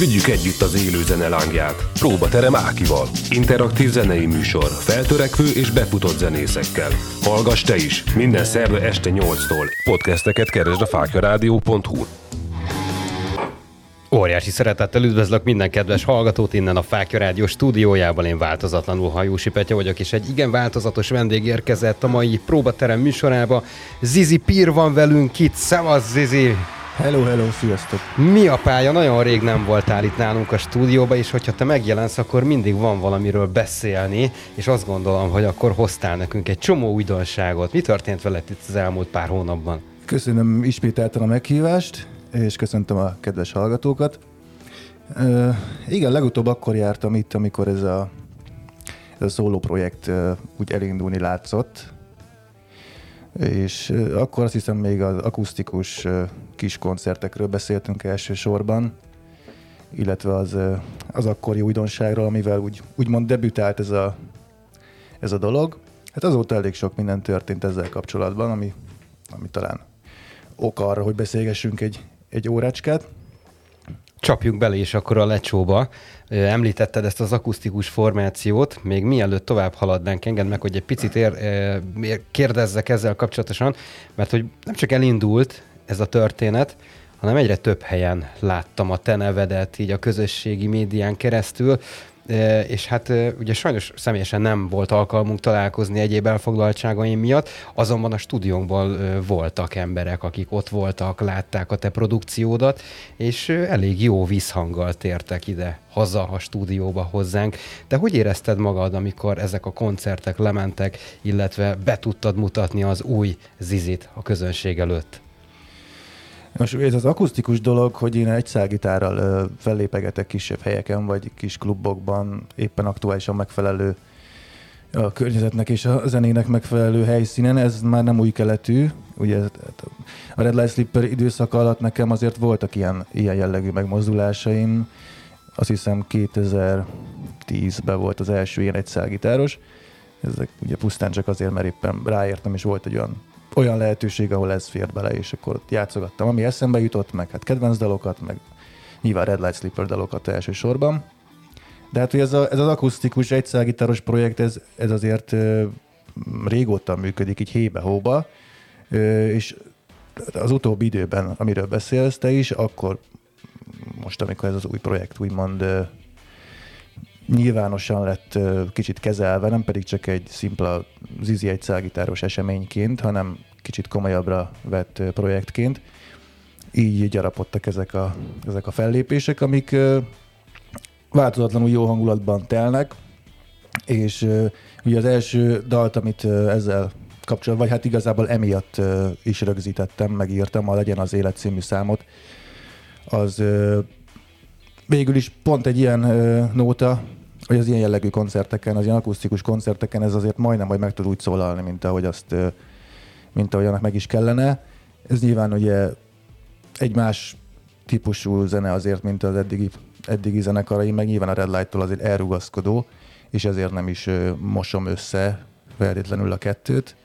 Vigyük együtt az élő zene lángját. Próbaterem Ákival. Interaktív zenei műsor, feltörekvő és befutott zenészekkel. Hallgass te is, minden szerve este 8-tól. Podcasteket keresd a fákjarádió.hu. Óriási szeretettel üdvözlök minden kedves hallgatót innen a Fákja Rádió stúdiójában. Én változatlanul Hajósi Petya vagyok, és egy igen változatos vendég érkezett a mai próbaterem műsorába. Zizi Pír van velünk itt. Szevasz, Zizi! Hello, hello, sziasztok! Mi a pálya? Nagyon rég nem voltál itt nálunk a stúdióba, és hogyha te megjelensz, akkor mindig van valamiről beszélni, és azt gondolom, hogy akkor hoztál nekünk egy csomó újdonságot. Mi történt veled itt az elmúlt pár hónapban? Köszönöm ismételten a meghívást, és köszöntöm a kedves hallgatókat. Uh, igen, legutóbb akkor jártam itt, amikor ez a, ez a szóló projekt úgy elindulni látszott, és akkor azt hiszem még az akusztikus kis koncertekről beszéltünk elsősorban, illetve az, az akkori újdonságról, amivel úgy, úgymond debütált ez a, ez a dolog. Hát azóta elég sok minden történt ezzel kapcsolatban, ami, ami talán ok arra, hogy beszélgessünk egy, egy órácskát. Csapjunk bele is akkor a lecsóba. Említetted ezt az akusztikus formációt, még mielőtt tovább haladnánk, engedd meg, hogy egy picit ér, ér, kérdezzek ezzel kapcsolatosan, mert hogy nem csak elindult ez a történet, hanem egyre több helyen láttam a te nevedet így a közösségi médián keresztül, és hát ugye sajnos személyesen nem volt alkalmunk találkozni egyéb elfoglaltságaim miatt, azonban a stúdiónkban voltak emberek, akik ott voltak, látták a te produkciódat, és elég jó vízhanggal tértek ide haza a stúdióba hozzánk. De hogy érezted magad, amikor ezek a koncertek lementek, illetve be tudtad mutatni az új zizit a közönség előtt? Most ez az akusztikus dolog, hogy én egy szálgitárral fellépegetek kisebb helyeken, vagy kis klubokban, éppen aktuálisan megfelelő a környezetnek és a zenének megfelelő helyszínen, ez már nem új keletű. Ugye a Red Light Slipper időszak alatt nekem azért voltak ilyen, ilyen jellegű megmozdulásaim. Azt hiszem 2010-ben volt az első ilyen egyszálgitáros. Ezek ugye pusztán csak azért, mert éppen ráértem, és volt egy olyan olyan lehetőség, ahol ez fért bele, és akkor ott játszogattam, ami eszembe jutott, meg hát kedvenc dalokat, meg nyilván Red Light Slipper dalokat elsősorban. De hát, hogy ez, a, ez az akusztikus egyszergitáros projekt, ez, ez azért ö, régóta működik, így hébe-hóba, ö, és az utóbbi időben, amiről beszélsz te is, akkor most, amikor ez az új projekt úgymond nyilvánosan lett kicsit kezelve, nem pedig csak egy szimpla zizi egy szágitáros eseményként, hanem kicsit komolyabbra vett projektként. Így gyarapodtak ezek a, ezek a fellépések, amik változatlanul jó hangulatban telnek, és ugye az első dalt, amit ezzel kapcsolatban, vagy hát igazából emiatt is rögzítettem, megírtam, a Legyen az Élet című számot, az végül is pont egy ilyen nóta, hogy az ilyen jellegű koncerteken, az ilyen akusztikus koncerteken ez azért majdnem hogy meg tud úgy szólalni, mint ahogy azt, mint ahogy annak meg is kellene. Ez nyilván ugye egy más típusú zene azért, mint az eddigi, eddigi zenekarai, meg nyilván a Red Light-tól azért elrugaszkodó, és ezért nem is mosom össze feltétlenül a kettőt.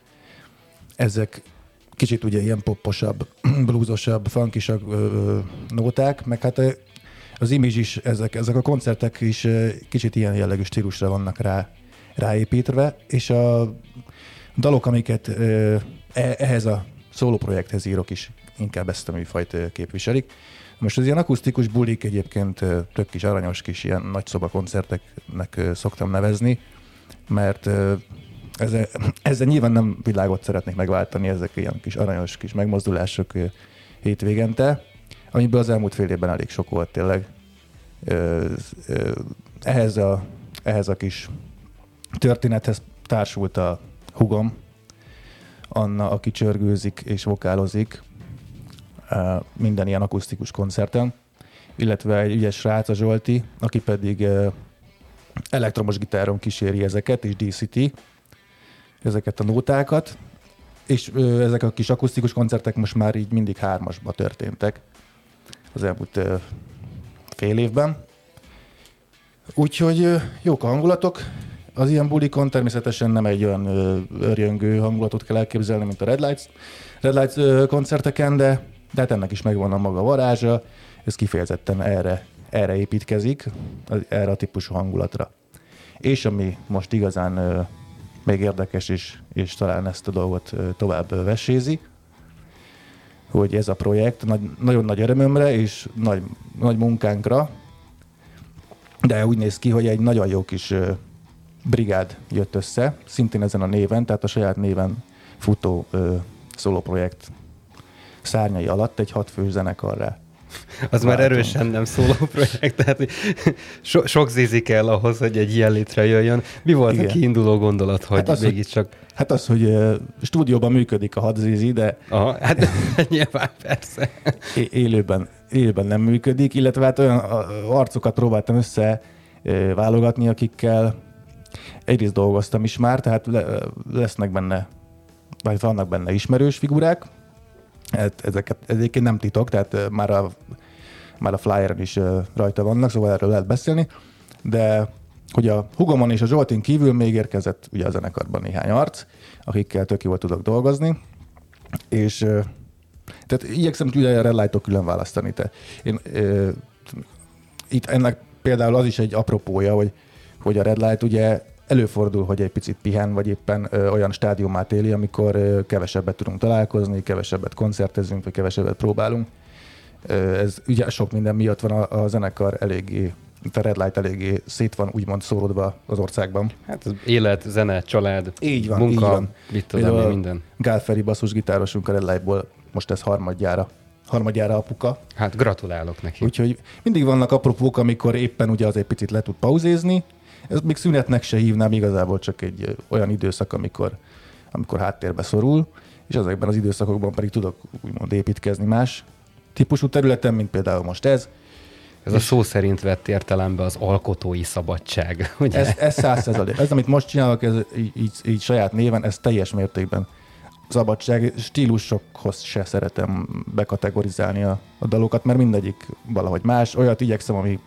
Ezek kicsit ugye ilyen popposabb, bluesosabb, funkisabb nóták, meg hát az image is, ezek, ezek a koncertek is kicsit ilyen jellegű stílusra vannak rá, ráépítve, és a dalok, amiket e, ehhez a szóló projekthez írok is inkább ezt a műfajt képviselik. Most az ilyen akusztikus bulik egyébként tök kis aranyos kis ilyen nagyszoba koncerteknek szoktam nevezni, mert ezzel, ezzel nyilván nem világot szeretnék megváltani, ezek ilyen kis aranyos kis megmozdulások hétvégente, amiből az elmúlt fél évben elég sok volt tényleg. Ehhez a, ehhez a kis történethez társult a hugom, Anna, aki csörgőzik és vokálozik minden ilyen akusztikus koncerten, illetve egy ügyes srác, a Zsolti, aki pedig elektromos gitáron kíséri ezeket, és DCT, ezeket a nótákat, és ezek a kis akusztikus koncertek most már így mindig hármasba történtek az elmúlt fél évben. Úgyhogy jók a hangulatok. Az ilyen bulikon természetesen nem egy olyan örjöngő hangulatot kell elképzelni, mint a Red Lights, Red Lights koncerteken, de, de hát ennek is megvan a maga varázsa. Ez kifejezetten erre, erre építkezik, erre a típusú hangulatra. És ami most igazán még érdekes is, és talán ezt a dolgot tovább vesézi, hogy ez a projekt nagy, nagyon nagy örömömre és nagy, nagy munkánkra, de úgy néz ki, hogy egy nagyon jó kis brigád jött össze, szintén ezen a néven, tehát a saját néven futó szólóprojekt szárnyai alatt egy hatfős zenekarra az már erősen nem szóló projekt, tehát so, sok zizi kell ahhoz, hogy egy ilyen létrejöjjön. Mi volt Igen. a kiinduló gondolat, hogy hát az, csak... Hát az, hogy uh, stúdióban működik a hat zizi, de... Aha, hát nyilván persze. élőben, élőben nem működik, illetve hát olyan arcokat próbáltam össze uh, válogatni, akikkel egyrészt dolgoztam is már, tehát le, lesznek benne, vagy vannak benne ismerős figurák, Hát ezeket egyébként nem titok, tehát már a, már a flyeren is rajta vannak, szóval erről lehet beszélni, de hogy a Hugomon és a Zsoltin kívül még érkezett ugye a zenekarban néhány arc, akikkel tök jól tudok dolgozni, és tehát igyekszem ugye a Red Light-tól külön választani. Te. Én, itt ennek például az is egy apropója, hogy, hogy a Red Light ugye Előfordul, hogy egy picit pihen, vagy éppen ö, olyan stádiumát éli, amikor ö, kevesebbet tudunk találkozni, kevesebbet koncertezünk, vagy kevesebbet próbálunk. Ö, ez ugye sok minden miatt van a, a zenekar eléggé a Red Light eléggé szét van úgymond szórodva az országban. Hát az élet, zene, család, így van, munka, így van. mit tudom, minden. Gál Feri basszusgitárosunk a Red Lightból most ez harmadjára harmadjára apuka. Hát gratulálok neki. Úgyhogy mindig vannak apropók, amikor éppen ugye az egy picit le tud pauzézni, ez még szünetnek se hívnám, igazából csak egy olyan időszak, amikor, amikor háttérbe szorul, és ezekben az időszakokban pedig tudok úgymond építkezni más típusú területen, mint például most ez. Ez a szó szerint vett értelembe az alkotói szabadság. Ugye? Ez, ez száz Ez, amit most csinálok, ez így, így, így saját néven, ez teljes mértékben szabadság. Stílusokhoz se szeretem bekategorizálni a, a dalokat, mert mindegyik valahogy más. Olyat igyekszem, ami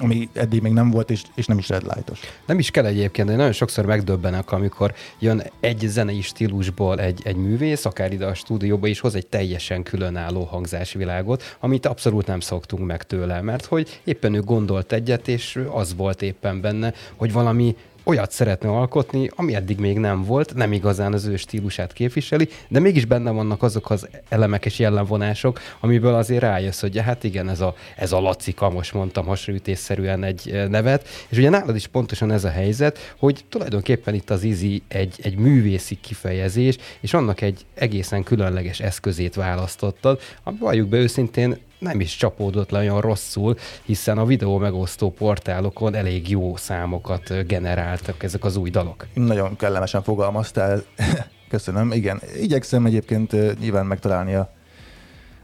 ami eddig még nem volt, és, és nem is red lightos. Nem is kell egyébként, de nagyon sokszor megdöbbenek, amikor jön egy zenei stílusból egy, egy művész, akár ide a stúdióba is hoz egy teljesen különálló hangzásvilágot, amit abszolút nem szoktunk meg tőle, mert hogy éppen ő gondolt egyet, és az volt éppen benne, hogy valami olyat szeretne alkotni, ami eddig még nem volt, nem igazán az ő stílusát képviseli, de mégis benne vannak azok az elemek és jellemvonások, amiből azért rájössz, hogy hát igen, ez a, ez a Lacika, most mondtam hasonlítésszerűen egy eh, nevet, és ugye nálad is pontosan ez a helyzet, hogy tulajdonképpen itt az Izi egy, egy művészi kifejezés, és annak egy egészen különleges eszközét választottad, ami valljuk be őszintén nem is csapódott le olyan rosszul, hiszen a videó megosztó portálokon elég jó számokat generáltak ezek az új dalok. Nagyon kellemesen fogalmaztál. Köszönöm. Igen, igyekszem egyébként nyilván megtalálni a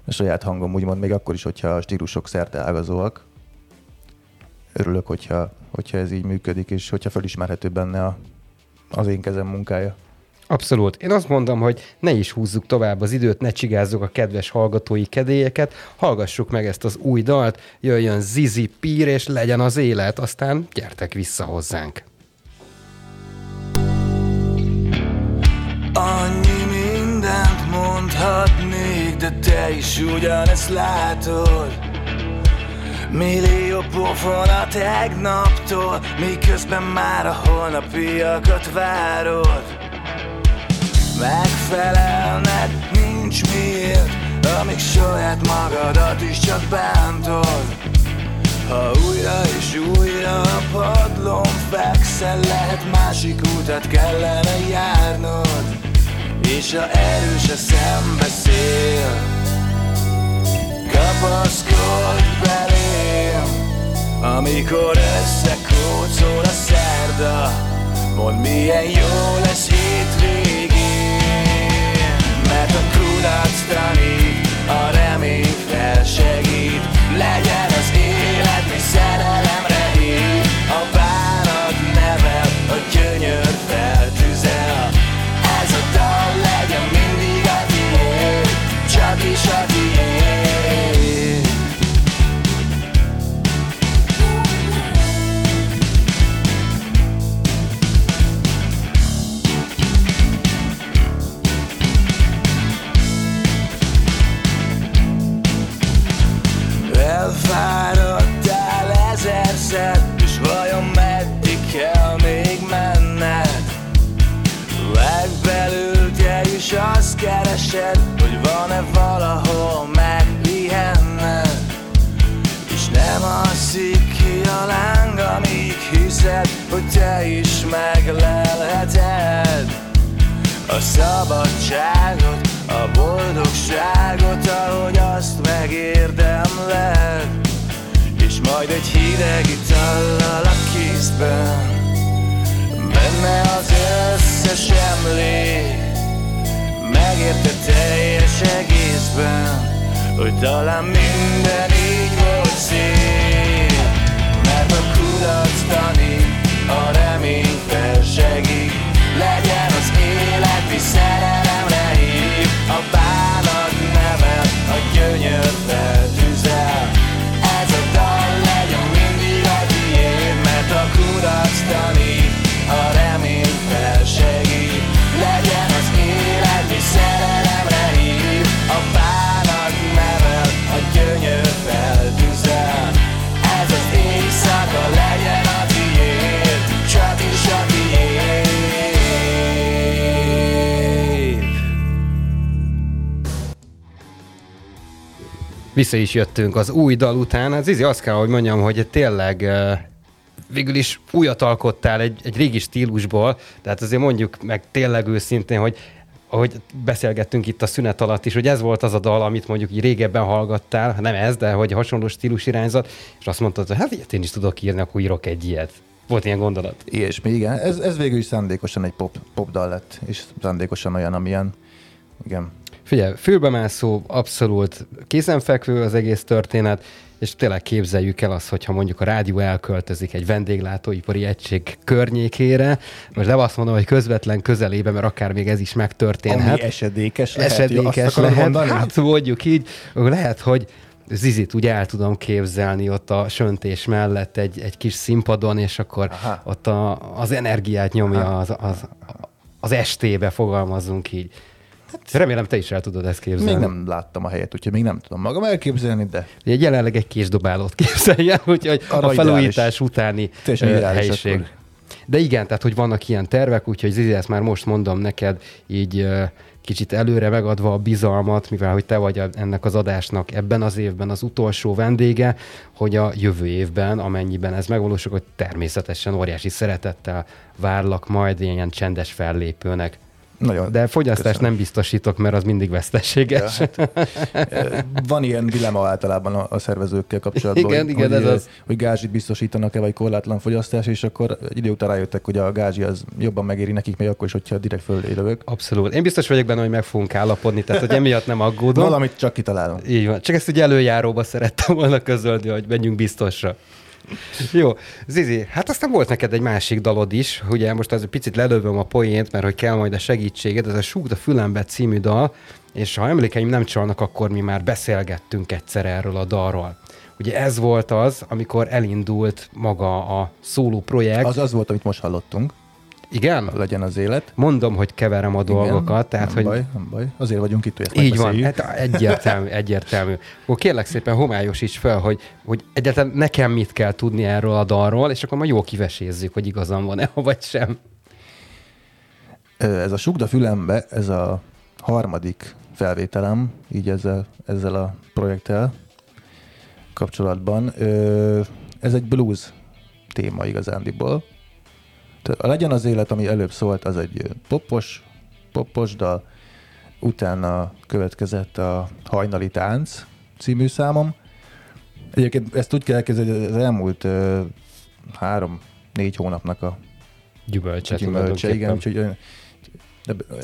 saját hangom, úgymond még akkor is, hogyha a stílusok szerte ágazóak. Örülök, hogyha, hogyha ez így működik, és hogyha felismerhető benne a, az én kezem munkája. Abszolút. Én azt mondom, hogy ne is húzzuk tovább az időt, ne csigázzuk a kedves hallgatói kedélyeket, hallgassuk meg ezt az új dalt, jöjjön Zizi Pír, és legyen az élet, aztán gyertek vissza hozzánk. Annyi mindent mondhatnék, de te is ugyanezt látod. Millió pofon a tegnaptól, miközben már a holnapiakat várod. Megfelelned nincs miért Amíg saját magadat is csak bántod. Ha újra és újra a padlón fekszel Lehet másik utat kellene járnod. És a erős a szembeszél Kapaszkodj belém. Amikor összekócol a szerda Mondd milyen jó lesz hétvégén mert a remény felsegít. Legyen az élet és szerelemre hív. A bánat nevel, a gyönyör feltüzel. Ez a dal legyen mindig a tiéd Csak is a tiéd Fáradtál ezerszer És vajon meddig kell még menned? Legbelültél is azt keresed Hogy van-e valahol megpihenned. És nem alszik ki a láng Amíg hiszed, hogy te is meglelheted. A szabadságot, a boldogságot, ahogy azt megérdemled. És majd egy hideg itallal a kézben. Benne az összes emlék. Megérte teljes egészben Hogy talán minden így volt szép. Mert a kudarc tanít, a remény felsegít Legyen az szerelemre hív A bánat nevel, a gyönyör feltüzel Ez a dal legyen mindig a tiéd Mert a kudarc tanít, a remény felsegít Vissza is jöttünk az új dal után. Az Zizi, azt kell, hogy mondjam, hogy tényleg végül is újat alkottál egy, egy régi stílusból, tehát azért mondjuk meg tényleg őszintén, hogy ahogy beszélgettünk itt a szünet alatt is, hogy ez volt az a dal, amit mondjuk így régebben hallgattál, nem ez, de hogy hasonló stílus irányzat, és azt mondtad, hogy hát ilyet én is tudok írni, akkor írok egy ilyet. Volt ilyen gondolat? Ilyesmi, igen. Ez, ez végül is szándékosan egy pop, pop dal lett, és szándékosan olyan, amilyen, igen. Figyelj, fülbemászó, abszolút kézenfekvő az egész történet, és tényleg képzeljük el azt, hogyha mondjuk a rádió elköltözik egy vendéglátóipari egység környékére, most nem azt mondom, hogy közvetlen közelébe, mert akár még ez is megtörténhet. Ami esedékes lehet, esedékes lehet, mondani? hát mondjuk így, lehet, hogy Zizit úgy el tudom képzelni ott a söntés mellett egy, egy kis színpadon, és akkor Aha. ott a, az energiát nyomja az, az, az estébe, fogalmazzunk így. Remélem, te is el tudod ezt képzelni. Még nem láttam a helyet, úgyhogy még nem tudom magam elképzelni, de Ugye jelenleg egy késdobálót képzelj el, úgyhogy Arra a felújítás ideális. utáni akkor. De igen, tehát hogy vannak ilyen tervek, úgyhogy Zizi, ezt már most mondom neked, így kicsit előre megadva a bizalmat, mivel hogy te vagy ennek az adásnak ebben az évben az utolsó vendége, hogy a jövő évben, amennyiben ez megvalósul, hogy természetesen óriási szeretettel várlak majd ilyen csendes fellépőnek. Nagyon De fogyasztást köszönöm. nem biztosítok, mert az mindig veszteséges. Ja, hát, van ilyen dilema általában a, a szervezőkkel kapcsolatban, Igen, hogy, igen, hogy, ez az. hogy gázsit biztosítanak-e, vagy korlátlan fogyasztás, és akkor egy idő után rájöttek, hogy a gázsi az jobban megéri nekik, még akkor is, hogyha direkt fölé lövök. Abszolút. Én biztos vagyok benne, hogy meg fogunk állapodni, tehát hogy emiatt nem aggódom. Valamit csak kitalálunk. Így van. Csak ezt ugye előjáróba szerettem volna közölni, hogy menjünk biztosra. Jó, Zizi, hát aztán volt neked egy másik dalod is, ugye most az egy picit lelövöm a poént, mert hogy kell majd a segítséged, ez a Súgd a fülembe című dal, és ha emlékeim nem csalnak, akkor mi már beszélgettünk egyszer erről a dalról. Ugye ez volt az, amikor elindult maga a szóló projekt. Az az volt, amit most hallottunk, Igen? legyen az élet. Mondom, hogy keverem a dolgokat, tehát nem hogy baj, nem baj. Azért vagyunk itt, hogy Így van, hát egyértelmű, egyértelmű. Akkor kérlek szépen homályosíts fel, hogy, hogy egyáltalán nekem mit kell tudni erről a dalról, és akkor majd jól kivesézzük, hogy igazam van-e, vagy sem. Ez a Sugda fülembe, ez a harmadik felvételem, így ezzel, ezzel a projekttel kapcsolatban. Ez egy blues téma igazándiból. Tehát a Legyen az élet, ami előbb szólt, az egy popos, popos dal, utána következett a Hajnali tánc című számom. Egyébként ezt úgy kell elképzelni, hogy az elmúlt három-négy hónapnak a Gyümölcse, gyümölcse, igen, úgyhogy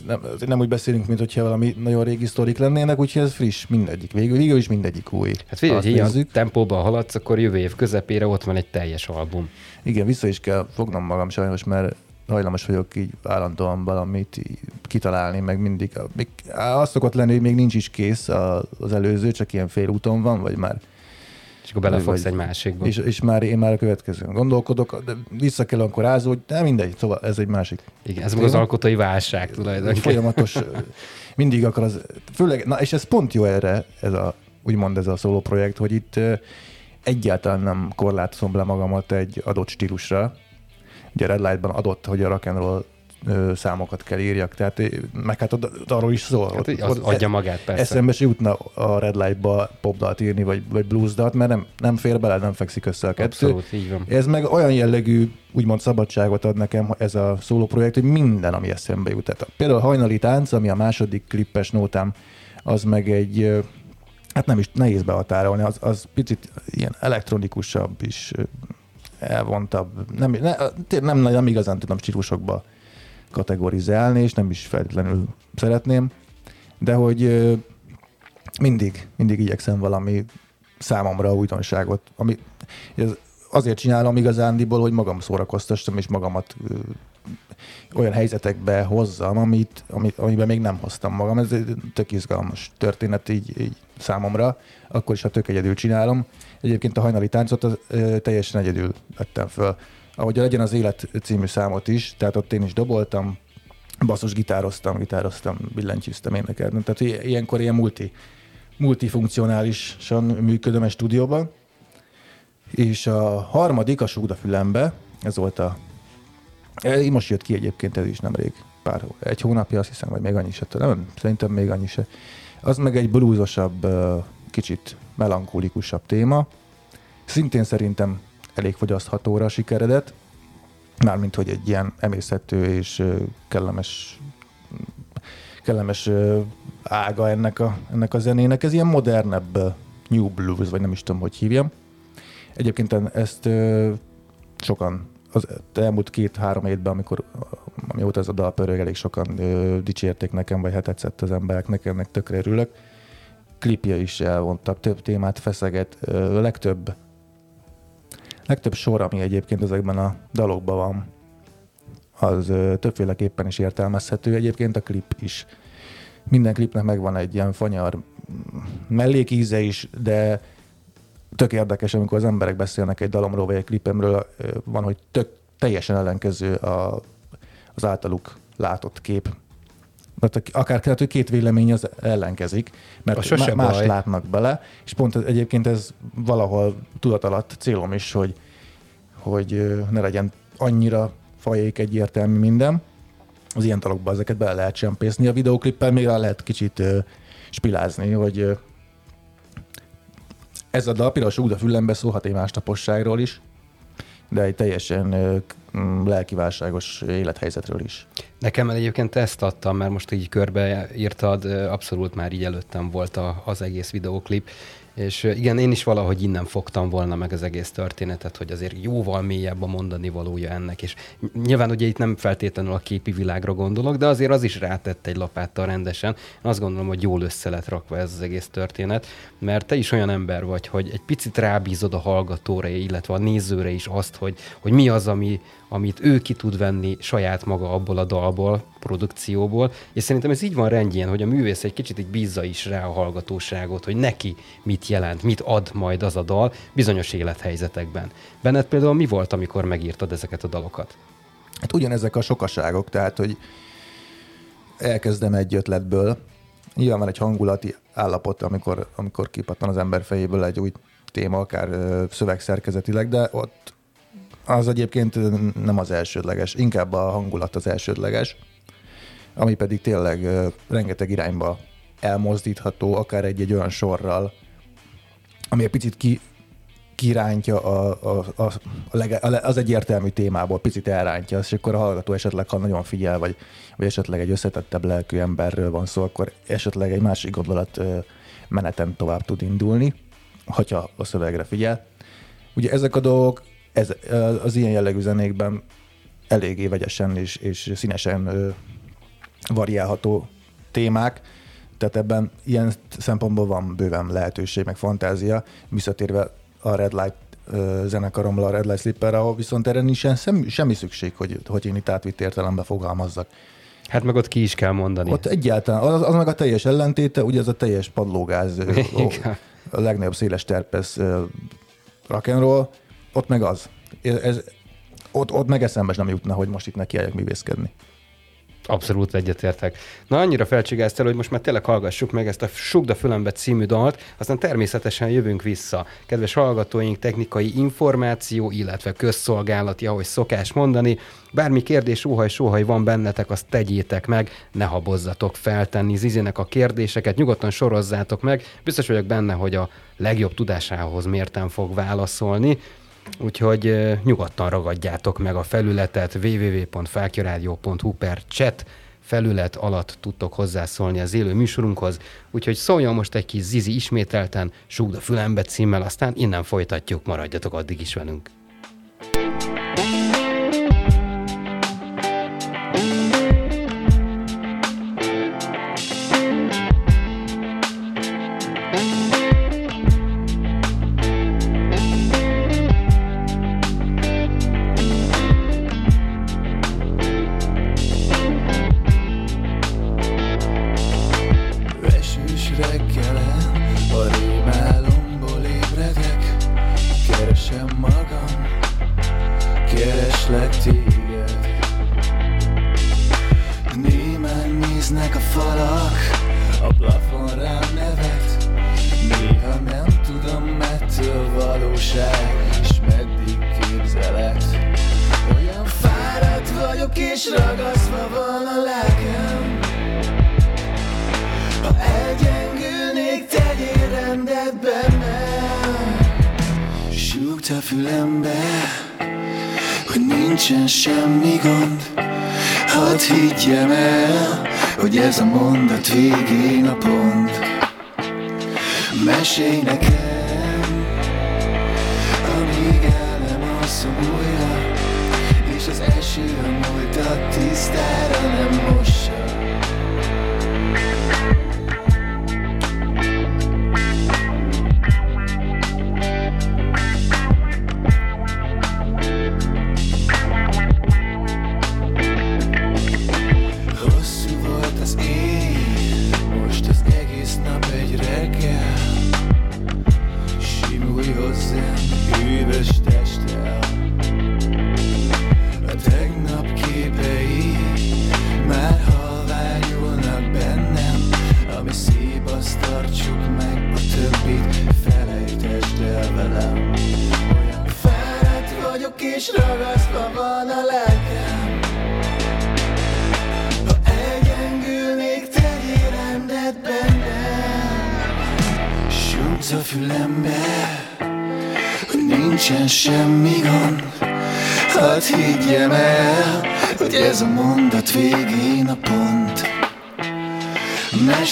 nem, nem, úgy beszélünk, mint hogyha valami nagyon régi sztorik lennének, úgyhogy ez friss, mindegyik. Végül, végül is mindegyik új. Hát figyelj, hogy ilyen tempóban haladsz, akkor jövő év közepére ott van egy teljes album. Igen, vissza is kell fognom magam sajnos, mert hajlamos vagyok így állandóan valamit így kitalálni, meg mindig. Még, azt szokott lenni, hogy még nincs is kész az előző, csak ilyen félúton van, vagy már És akkor belefogsz Vagy- egy másikba. és, és már én már a következőn gondolkodok, de vissza kell akkor rázó, hogy de mindegy, szóval ez egy másik Igen, ez meg az alkotói válság tulajdonképpen. folyamatos, mindig akar az, főleg, na és ez pont jó erre, ez a, úgymond ez a szóló projekt, hogy itt egyáltalán nem korlátozom le magamat egy adott stílusra. Ugye a Red Light-ban adott, hogy a rock and roll számokat kell írjak, tehát meg hát arról is szól. Hát, Ott- az ott adja magát, persze. Eszembe se jutna a Red Light-ba popdalt írni, vagy, vagy bluesdalt, mert nem, nem fér bele, nem fekszik össze a kettő. Abszolút, így van. Ez meg olyan jellegű, úgymond szabadságot ad nekem ez a szóló projekt, hogy minden, ami eszembe jut. Tehát például a Hajnali Tánc, ami a második klippes nótám, az meg egy, hát nem is nehéz behatárolni, az, az picit ilyen elektronikusabb is, elvontabb. Nem, ne, tényleg nem, nem igazán tudom stílusokba kategorizálni, és nem is feltétlenül szeretném, de hogy mindig, mindig igyekszem valami számomra újdonságot, ami azért csinálom igazándiból, hogy magam szórakoztassam, és magamat olyan helyzetekbe hozzam, amit, amit, amiben még nem hoztam magam. Ez egy tök izgalmas történet így, így számomra, akkor is, ha tök egyedül csinálom. Egyébként a hajnali táncot az, ö, teljesen egyedül vettem föl. Ahogy Legyen az Élet című számot is, tehát ott én is doboltam, basszus gitároztam, gitároztam, billentyűztem, énekeltem. Tehát ilyenkor ilyen multi, multifunkcionálisan működöm egy stúdióban. És a harmadik, a Súgda fülembe, ez volt a... ez Most jött ki egyébként, ez is nemrég, pár, egy hónapja, azt hiszem, vagy még annyi se, nem, szerintem még annyi se. Az meg egy blúzosabb, kicsit melankólikusabb téma. Szintén szerintem elég fogyaszthatóra sikeredett, mármint, hogy egy ilyen emészhető és kellemes kellemes ága ennek a, ennek a zenének. Ez ilyen modernebb new blues, vagy nem is tudom, hogy hívjam. Egyébként ezt sokan az elmúlt két-három évben, amikor amióta ez a dal pörög, elég sokan ö, dicsérték nekem, vagy hát tetszett az embereknek, ennek tökre örülök. Klipje is elvontabb, több témát feszeget, ö, legtöbb legtöbb sor, ami egyébként ezekben a dalokban van, az többféleképpen is értelmezhető. Egyébként a klip is. Minden klipnek megvan egy ilyen fanyar mm, mellékíze is, de tök érdekes, amikor az emberek beszélnek egy dalomról vagy egy klipemről, van, hogy tök teljesen ellenkező a, az általuk látott kép. Tehát akár lehet, hogy két vélemény az ellenkezik, mert má- más baj. látnak bele, és pont egyébként ez valahol tudat alatt célom is, hogy, hogy ne legyen annyira fajék egyértelmű minden. Az ilyen talokba ezeket bele lehet csempészni. A videóklippel még rá lehet kicsit ö, spilázni, hogy ö, ez a dal például a Súgda füllembe szólhat egy másnaposságról is, de egy teljesen ö, lelkiválságos élethelyzetről is. Nekem egyébként ezt adtam, mert most így körbe írtad, abszolút már így előttem volt a, az egész videóklip, és igen, én is valahogy innen fogtam volna meg az egész történetet, hogy azért jóval mélyebb a mondani valója ennek, és nyilván ugye itt nem feltétlenül a képi világra gondolok, de azért az is rátett egy lapáttal rendesen. Én azt gondolom, hogy jól össze lett rakva ez az egész történet, mert te is olyan ember vagy, hogy egy picit rábízod a hallgatóra, illetve a nézőre is azt, hogy, hogy mi az, ami, amit ő ki tud venni saját maga abból a dalból, produkcióból, és szerintem ez így van rendjén, hogy a művész egy kicsit így bízza is rá a hallgatóságot, hogy neki mit jelent, mit ad majd az a dal bizonyos élethelyzetekben. Benned például mi volt, amikor megírtad ezeket a dalokat? Hát ugyanezek a sokaságok, tehát, hogy elkezdem egy ötletből, nyilván van egy hangulati állapot, amikor, amikor kipattan az ember fejéből egy új téma, akár ö, szövegszerkezetileg, de ott az egyébként nem az elsődleges, inkább a hangulat az elsődleges, ami pedig tényleg rengeteg irányba elmozdítható, akár egy-egy olyan sorral, ami egy picit ki, kirántja a, a, a, a lege, az egyértelmű témából, picit elrántja, és akkor a hallgató esetleg, ha nagyon figyel, vagy, vagy esetleg egy összetettebb lelkű emberről van szó, akkor esetleg egy másik gondolat meneten tovább tud indulni, hogyha a szövegre figyel. Ugye ezek a dolgok ez, az ilyen jellegű zenékben eléggé vegyesen és, és színesen ö, variálható témák, tehát ebben ilyen szempontból van bőven lehetőség, meg fantázia, visszatérve a Red Light ö, zenekarommal, a Red Light Slipperre, ahol viszont erre nincsen semmi, semmi szükség, hogy, hogy én itt átvitt értelemben fogalmazzak. Hát meg ott ki is kell mondani. Ott egyáltalán, az, az meg a teljes ellentéte, ugye ez a teljes padlógáz, ö, Igen. a legnagyobb széles terpesz rock'n'roll, ott meg az. Ez, ott, ott meg eszembe sem jutna, hogy most itt nekiálljak művészkedni. Abszolút egyetértek. Na annyira felcsigáztál, hogy most már tényleg hallgassuk meg ezt a Sugda Fülembe című dalt, aztán természetesen jövünk vissza. Kedves hallgatóink, technikai információ, illetve közszolgálati, ahogy szokás mondani. Bármi kérdés, óhaj, sóhaj van bennetek, azt tegyétek meg, ne habozzatok feltenni Zizinek a kérdéseket, nyugodtan sorozzátok meg. Biztos vagyok benne, hogy a legjobb tudásához mérten fog válaszolni. Úgyhogy nyugodtan ragadjátok meg a felületet www.fákjaradio.hu per chat felület alatt tudtok hozzászólni az élő műsorunkhoz. Úgyhogy szóljon most egy kis Zizi ismételten, Súgd a fülembe címmel, aztán innen folytatjuk, maradjatok addig is velünk.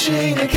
Mesélj nekem,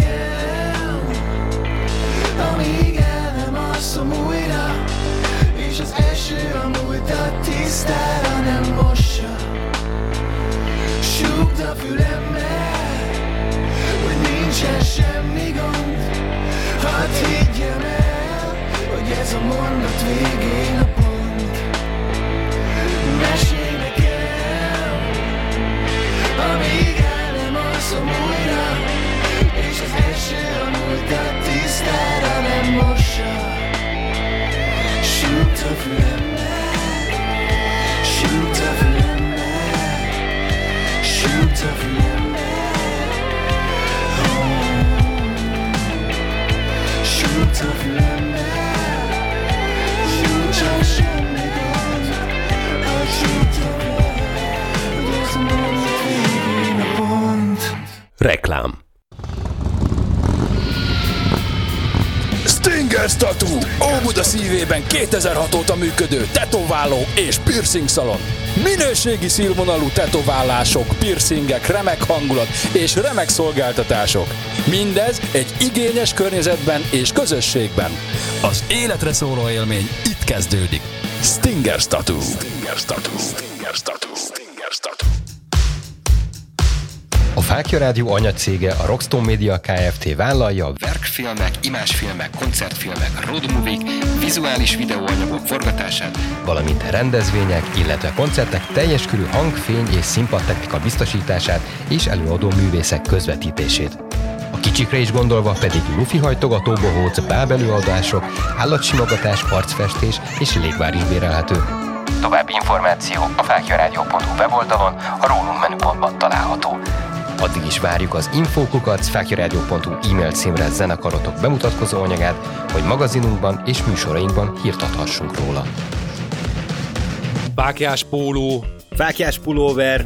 2006 óta működő tetováló és piercing szalon. Minőségi színvonalú tetoválások, piercingek, remek hangulat és remek szolgáltatások. Mindez egy igényes környezetben és közösségben. Az életre szóló élmény itt kezdődik. Stinger Tattoo. Stinger Tattoo. Stinger Tattoo. Stinger Fákja Rádió anyacége, a Rockstone Media Kft. vállalja a verkfilmek, imásfilmek, koncertfilmek, roadmovik, vizuális videóanyagok forgatását, valamint rendezvények, illetve koncertek teljes körű hang, fény és színpadtechnika biztosítását és előadó művészek közvetítését. A kicsikre is gondolva pedig lufi hajtogató bohóc, bábelőadások, állatsimogatás, arcfestés és légvári bérelhető. További információ a fákjarádió.hu weboldalon, a rólunk menüpontban található. Addig is várjuk az infókukat fákjarádió.hu e-mail címre zenekarotok bemutatkozó anyagát, hogy magazinunkban és műsorainkban hírt adhassunk róla. Fákjás póló, Fákjás pulóver,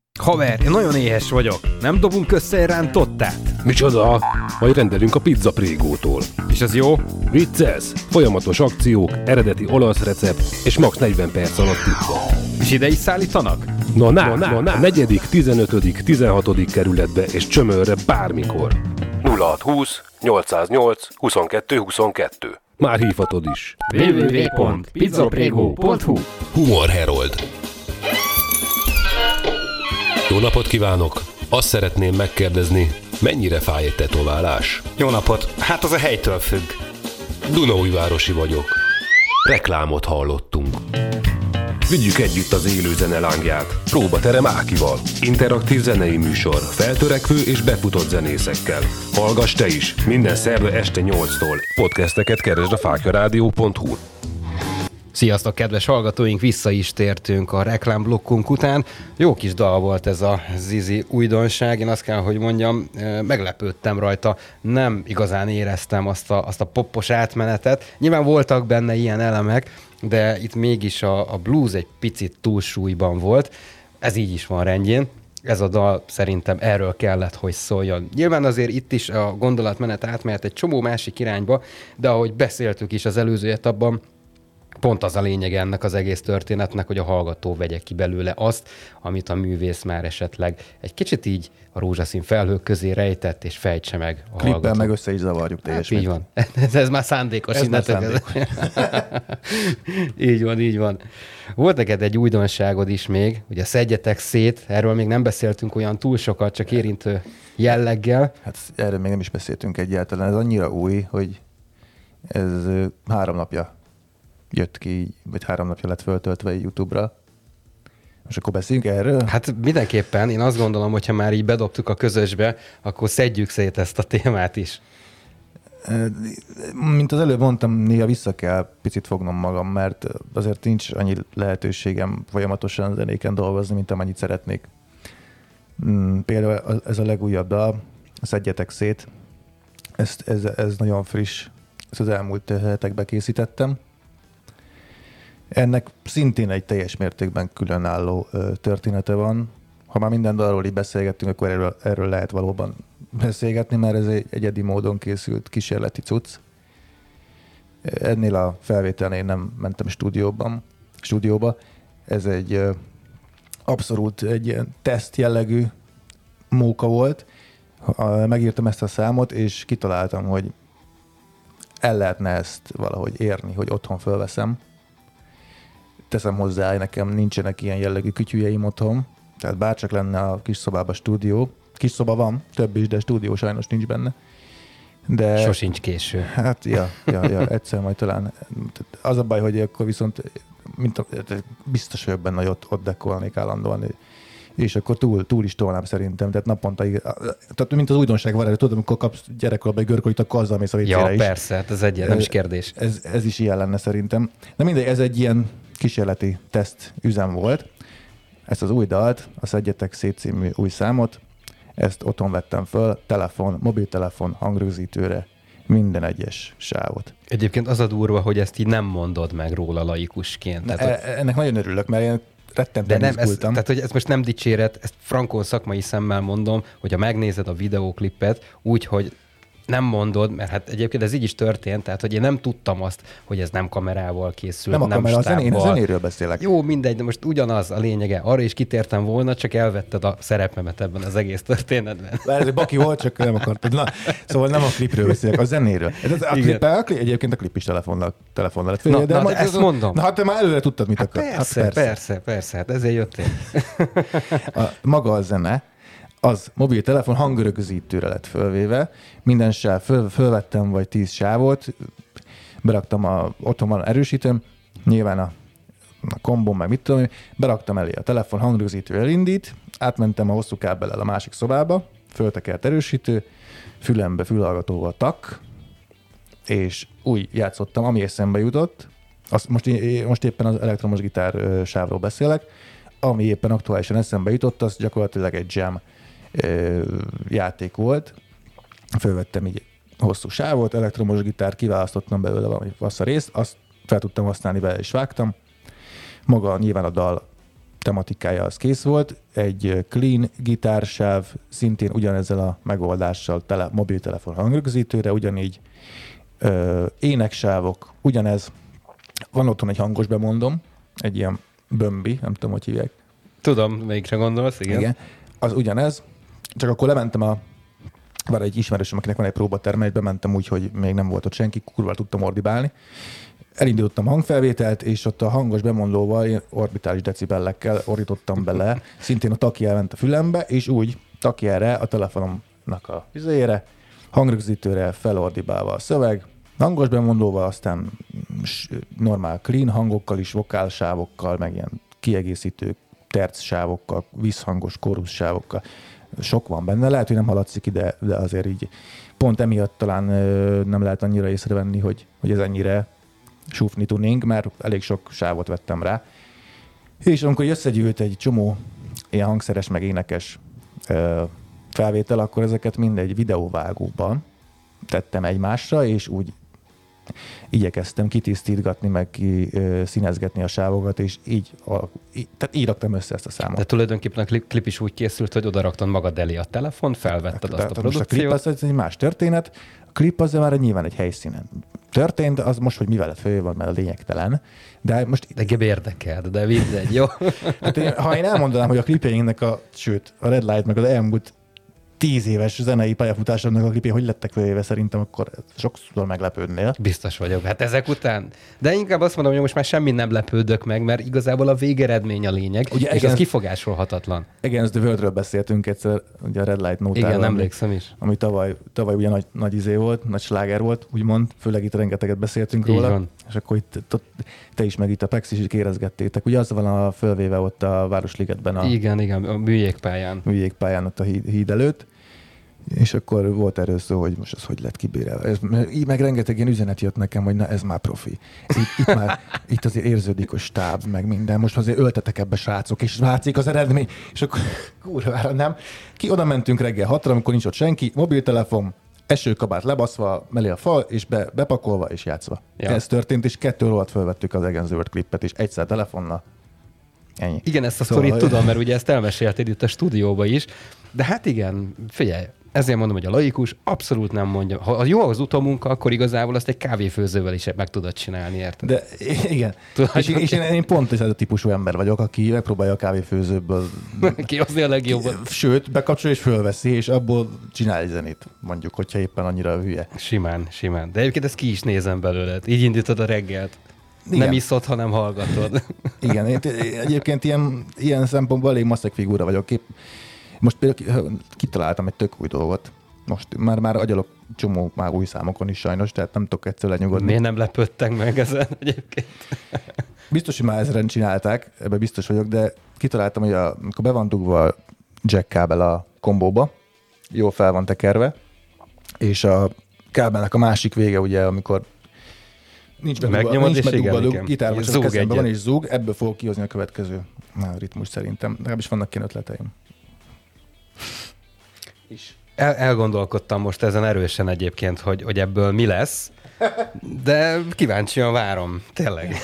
Haver, én nagyon éhes vagyok. Nem dobunk össze egy rántottát? Micsoda? Majd rendelünk a pizza prégótól. És az jó? Vicces, folyamatos akciók, eredeti olasz recept és max 40 perc alatt pizza. És ide is szállítanak? Na, na, na, na, na. 4., 15., 16. kerületbe és csömörre bármikor. 0620 808 22 22. Már hívhatod is. www.pizzaprego.hu Humor Herold. Jó napot kívánok! Azt szeretném megkérdezni, mennyire fáj egy tetoválás? Jó napot! Hát az a helytől függ. Dunaújvárosi vagyok. Reklámot hallottunk. Vigyük együtt az élő zene lángját. Próbaterem Ákival. Interaktív zenei műsor, feltörekvő és befutott zenészekkel. Hallgass te is, minden szerda este 8-tól. Podcasteket keresd a fákjarádió.hu. Sziasztok, kedves hallgatóink! Vissza is tértünk a reklámblokkunk után. Jó kis dal volt ez a Zizi újdonság. Én azt kell, hogy mondjam, meglepődtem rajta. Nem igazán éreztem azt a, azt a poppos átmenetet. Nyilván voltak benne ilyen elemek, de itt mégis a, a blues egy picit túlsúlyban volt. Ez így is van rendjén. Ez a dal szerintem erről kellett, hogy szóljon. Nyilván azért itt is a gondolatmenet átmehet egy csomó másik irányba, de ahogy beszéltük is az előző etapban, pont az a lényeg ennek az egész történetnek, hogy a hallgató vegye ki belőle azt, amit a művész már esetleg egy kicsit így a rózsaszín felhők közé rejtett, és fejtse meg a Klippen hallgató. meg össze is zavarjuk Hát teljes így van. Ez, ez már szándékos. Ez már kezdve. így van, így van. Volt neked egy újdonságod is még, ugye szedjetek szét, erről még nem beszéltünk olyan túl sokat, csak érintő jelleggel. Hát erről még nem is beszéltünk egyáltalán. Ez annyira új, hogy ez három napja jött ki, vagy három napja lett föltöltve YouTube-ra. Most akkor beszéljünk erről? Hát mindenképpen, én azt gondolom, hogy ha már így bedobtuk a közösbe, akkor szedjük szét ezt a témát is. Mint az előbb mondtam, néha vissza kell picit fognom magam, mert azért nincs annyi lehetőségem folyamatosan zenéken dolgozni, mint amennyit szeretnék. Mm, Például ez a legújabb dal, Szedjetek szét, ezt, ez, ez nagyon friss, ezt az elmúlt hetekben készítettem. Ennek szintén egy teljes mértékben különálló története van. Ha már minden dalról így beszélgettünk, akkor erről, erről lehet valóban beszélgetni, mert ez egy egyedi módon készült kísérleti cucc. Ennél a felvételnél nem mentem stúdióban, stúdióba. Ez egy abszolút egy ilyen teszt jellegű móka volt. Megírtam ezt a számot, és kitaláltam, hogy el lehetne ezt valahogy érni, hogy otthon fölveszem. Teszem hozzá, nekem nincsenek ilyen jellegű kütyüjeim otthon, tehát bárcsak lenne a kis szobában stúdió. Kis szoba van, több is, de stúdió sajnos nincs benne. De Sosincs késő. Hát, ja, ja, ja, egyszer majd talán. Az a baj, hogy akkor viszont mint a, biztos vagyok benne, hogy ott, ott dekolnék állandóan, és akkor túl, túl is tolnám szerintem, tehát naponta, tehát mint az újdonság van, tudom, amikor kapsz gyerekkorban egy görkolit, akkor azzal mész a Ja, is. persze, hát ez egy nem is kérdés. Ez, ez is ilyen lenne szerintem. De mindegy, ez egy ilyen kísérleti teszt üzem volt. Ezt az új dalt, a Szedjetek szét című új számot, ezt otthon vettem föl, telefon, mobiltelefon, hangrögzítőre, minden egyes sávot. Egyébként az a durva, hogy ezt így nem mondod meg róla laikusként. Na, Tehát, e- ennek nagyon örülök, mert én de rettentően nem, ez, tehát hogy ez most nem dicséret, ezt frankon szakmai szemmel mondom, hogyha megnézed a videóklipet úgy, hogy nem mondod, mert hát egyébként ez így is történt, tehát hogy én nem tudtam azt, hogy ez nem kamerával készült, nem a kamera, a zenén, a stábbal. zenéről beszélek. Jó, mindegy, de most ugyanaz a lényege. Arra is kitértem volna, csak elvetted a szerepemet ebben az egész történetben. Mert ez egy baki volt, csak nem akartad. Na, szóval nem a klipről beszélek, a zenéről. Ez, a, Igen. klip, a klip, egyébként a klip is telefonnal, telefonnal lett Na, félre, na, ma- de ezt mondom. Na, hát te már előre tudtad, mit akar. Persze, persze, persze, persze, hát ezért jöttél. A, maga a zene, az mobiltelefon hangrögzítőre lett fölvéve, minden sáv, föl, fölvettem vagy tíz sávot, beraktam a, otthon van erősítőm, nyilván a, a kombom, meg mit tudom, beraktam elé a telefon hangrögzítő elindít, átmentem a hosszú kábellel a másik szobába, föltekert erősítő, fülembe fülhallgatóval tak, és úgy játszottam, ami eszembe jutott, azt most, most éppen az elektromos gitár sávról beszélek, ami éppen aktuálisan eszembe jutott, az gyakorlatilag egy jam játék volt. Fölvettem így hosszú sávot, elektromos gitár, kiválasztottam belőle valami fasz a részt, azt fel tudtam használni vele, és vágtam. Maga nyilván a dal tematikája az kész volt. Egy clean gitársáv, szintén ugyanezzel a megoldással tele, mobiltelefon hangrögzítőre, ugyanígy ö, éneksávok, ugyanez. Van otthon egy hangos bemondom, egy ilyen bömbi, nem tudom, hogy hívják. Tudom, melyikre gondolsz, igen. Igen. Az ugyanez, csak akkor lementem a van egy ismerősöm, akinek van egy próbaterme, és bementem úgy, hogy még nem volt ott senki, kurva tudtam ordibálni. Elindítottam a hangfelvételt, és ott a hangos bemondóval én orbitális decibellekkel ordítottam bele, szintén a taki elment a fülembe, és úgy taki erre a telefonomnak a üzére, hangrögzítőre felordibálva a szöveg, hangos bemondóval, aztán normál clean hangokkal is, vokálsávokkal, meg ilyen kiegészítő tercsávokkal, visszhangos kóruszávokkal. Sok van benne, lehet, hogy nem haladszik ide, de azért így pont emiatt talán nem lehet annyira észrevenni, hogy, hogy ez ennyire súfni tudnénk, mert elég sok sávot vettem rá. És amikor összegyűlt egy csomó ilyen hangszeres, meg énekes felvétel, akkor ezeket mindegy videóvágóban tettem egymásra, és úgy igyekeztem kitisztítgatni, meg ki ö, színezgetni a sávokat, és így, a, így, tehát így raktam össze ezt a számot. De tulajdonképpen a klip, is úgy készült, hogy oda raktad magad elé a telefon, felvetted azt a Tehát most a klip produkciót. az egy más történet, a klip az már nyilván egy helyszínen történt, az most, hogy mivel lett föl, van, mert a lényegtelen. De most, De gebb érdekelt, de mindegy, jó? hát én, ha én elmondanám, hogy a klipjeinknek a, sőt, a Red Light meg az elmúlt tíz éves zenei pályafutásomnak a klipjei, hogy lettek fölvéve szerintem, akkor sokszor meglepődnél. Biztos vagyok. Hát ezek után. De inkább azt mondom, hogy most már semmi nem lepődök meg, mert igazából a végeredmény a lényeg, Ugye és igen. kifogásolhatatlan. Against the Worldről beszéltünk egyszer, ugye a Red Light Note Igen, emlékszem is. ami tavaly, tavaly ugye nagy, nagy izé volt, nagy sláger volt, úgymond, főleg itt rengeteget beszéltünk Így róla. van. És akkor itt, ott, te is, meg itt a Pex is így érezgettétek. Ugye az van a fölvéve ott a Városligetben a Igen, igen, a műjégpályán. műjégpályán ott a híd, híd előtt, és akkor volt erről szó, hogy most ez hogy lett kibérelve. Ez, így meg rengeteg ilyen üzenet jött nekem, hogy na ez már profi. Itt, itt már itt azért érződik a stáb, meg minden. Most azért öltetek ebbe srácok, és látszik az eredmény. És akkor kurvára nem. Ki oda mentünk reggel hatra, amikor nincs ott senki, mobiltelefon, esőkabát lebaszva, mellé a fal, és be, bepakolva és játszva. Ja. Ez történt, és kettő alatt felvettük az Against the klippet, és egyszer telefonnal. Ennyi. Igen, ezt a Szóval- sztorit tudom, mert ugye ezt elmesélted itt a stúdióba is. De hát igen, figyelj, ezért mondom, hogy a laikus abszolút nem mondja. Ha az jó az utómunka, akkor igazából azt egy kávéfőzővel is meg tudod csinálni, érted? De igen. Tudod, és, és én, én pont ez a típusú ember vagyok, aki megpróbálja a kávéfőzőből, Kihozni a legjobbat. sőt, bekapcsolja és fölveszi, és abból csinál egy zenét, mondjuk, hogyha éppen annyira hülye. Simán, simán. De egyébként ezt ki is nézem belőled. Így indítod a reggelt. Igen. Nem iszod, hanem hallgatod. Igen, én, én egyébként ilyen, ilyen szempontból elég maszek figúra vagyok. Kép. Most például kitaláltam egy tök új dolgot. Most már, már agyalok csomó már új számokon is sajnos, tehát nem tudok egyszer lenyugodni. Miért nem lepődtek meg ezen egyébként? Biztos, hogy már ezeren csinálták, ebben biztos vagyok, de kitaláltam, hogy a, amikor be van dugva a jack kábel a kombóba, jó fel van tekerve, és a kábelnek a másik vége, ugye, amikor nincs bedugva, Megnyomod, nincs bedugva igen, igen. gitár, most Zúg kezemben van, és zúg, ebből fogok kihozni a következő ritmus szerintem. Legalábbis vannak ilyen ötleteim. Is. El, elgondolkodtam most ezen erősen egyébként, hogy, hogy ebből mi lesz, de kíváncsian várom, tényleg.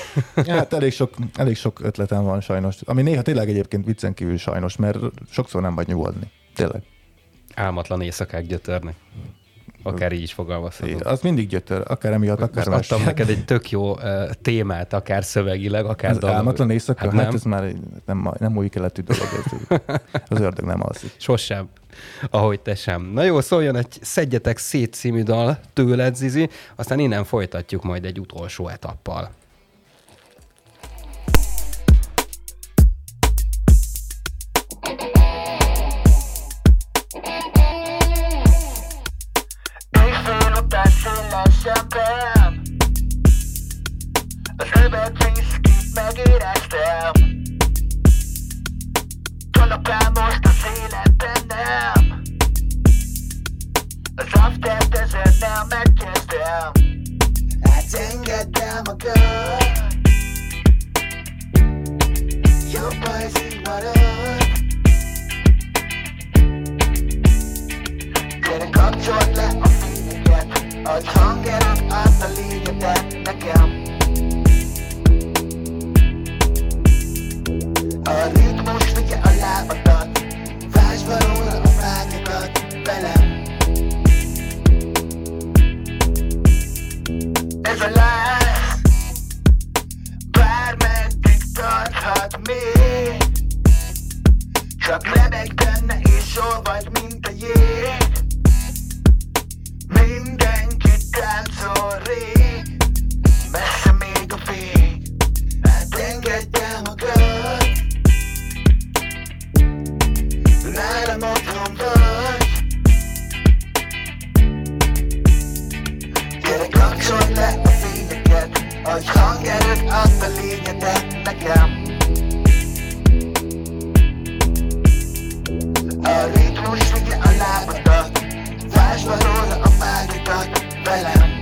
Hát elég sok, elég sok ötletem van sajnos, ami néha tényleg egyébként viccen kívül sajnos, mert sokszor nem vagy nyugodni. Tényleg. Álmatlan éjszakák gyötörnek. Akár így is fogalmazhatunk. Az mindig gyötör, akár emiatt, Most akár adtam más. neked egy tök jó uh, témát, akár szövegileg, akár Az dalul. álmatlan éjszaka? Hát Hát, nem. ez már nem, nem új keletű dolog. Ez, az ördög nem alszik. Sosem. Ahogy te sem. Na jó, szóljon egy Szedjetek szét című dal tőled, Zizi, aztán innen folytatjuk majd egy utolsó etappal. Nálam otthon vagy Gyere kapcsold le a fényeket Adj hangerőt, add a lényedet nekem. A ritmus vigye a lábadat Vásd valóra a vágyakat velem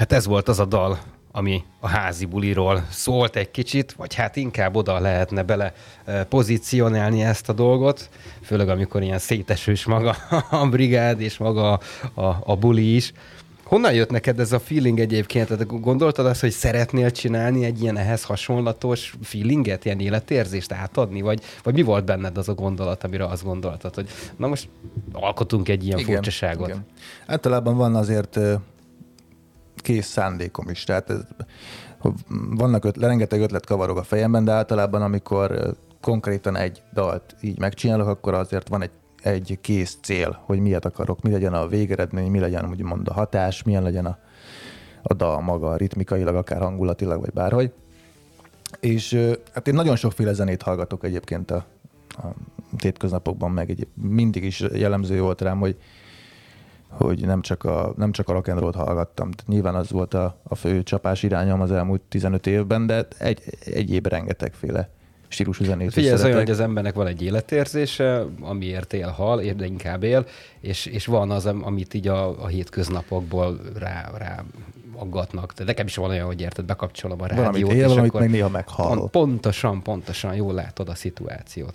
Hát ez volt az a dal, ami a házi buliról szólt egy kicsit, vagy hát inkább oda lehetne bele eh, pozícionálni ezt a dolgot, főleg amikor ilyen szétesős maga a brigád és maga a, a buli is. Honnan jött neked ez a feeling egyébként? Tehát gondoltad azt, hogy szeretnél csinálni egy ilyen ehhez hasonlatos feelinget, ilyen életérzést átadni? Vagy, vagy mi volt benned az a gondolat, amire azt gondoltad, hogy na most alkotunk egy ilyen igen, furcsaságot? Igen. Általában van azért kész szándékom is. Tehát ez, vannak öt, rengeteg ötlet kavarog a fejemben, de általában amikor konkrétan egy dalt így megcsinálok, akkor azért van egy, egy kész cél, hogy miért akarok, mi legyen a végeredmény, mi legyen úgymond a hatás, milyen legyen a, a dal maga, ritmikailag, akár hangulatilag, vagy bárhogy. És hát én nagyon sokféle zenét hallgatok egyébként a, a tétköznapokban, meg egy, mindig is jellemző volt rám, hogy hogy nem csak a, nem csak a rock and roll hallgattam. Tehát nyilván az volt a, a fő csapás irányom az elmúlt 15 évben, de egy, egyéb rengetegféle stílusú zenét Figyelj, is ez olyan, hogy az embernek van egy életérzése, amiért él, hal, de inkább él, és, és van az, am- amit így a, a hétköznapokból rá, rá aggatnak. De nekem is van olyan, hogy érted, bekapcsolom a rádiót. Valamit él, és akkor meg néha meghal. Pont, pontosan, pontosan jól látod a szituációt.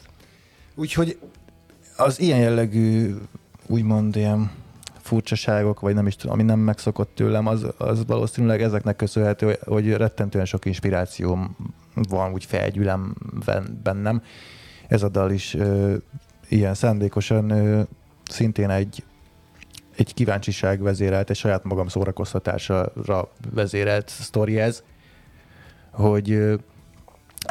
Úgyhogy az ilyen jellegű, úgymond ilyen furcsaságok, vagy nem is tudom, ami nem megszokott tőlem, az, az valószínűleg ezeknek köszönhető, hogy- rettentően sok inspirációm van, úgy felgyűlem ben- bennem. Ez a dal is ö, ilyen szándékosan ö, szintén egy, egy kíváncsiság vezérelt, egy saját magam szórakoztatására vezérelt sztori ez, hogy ö,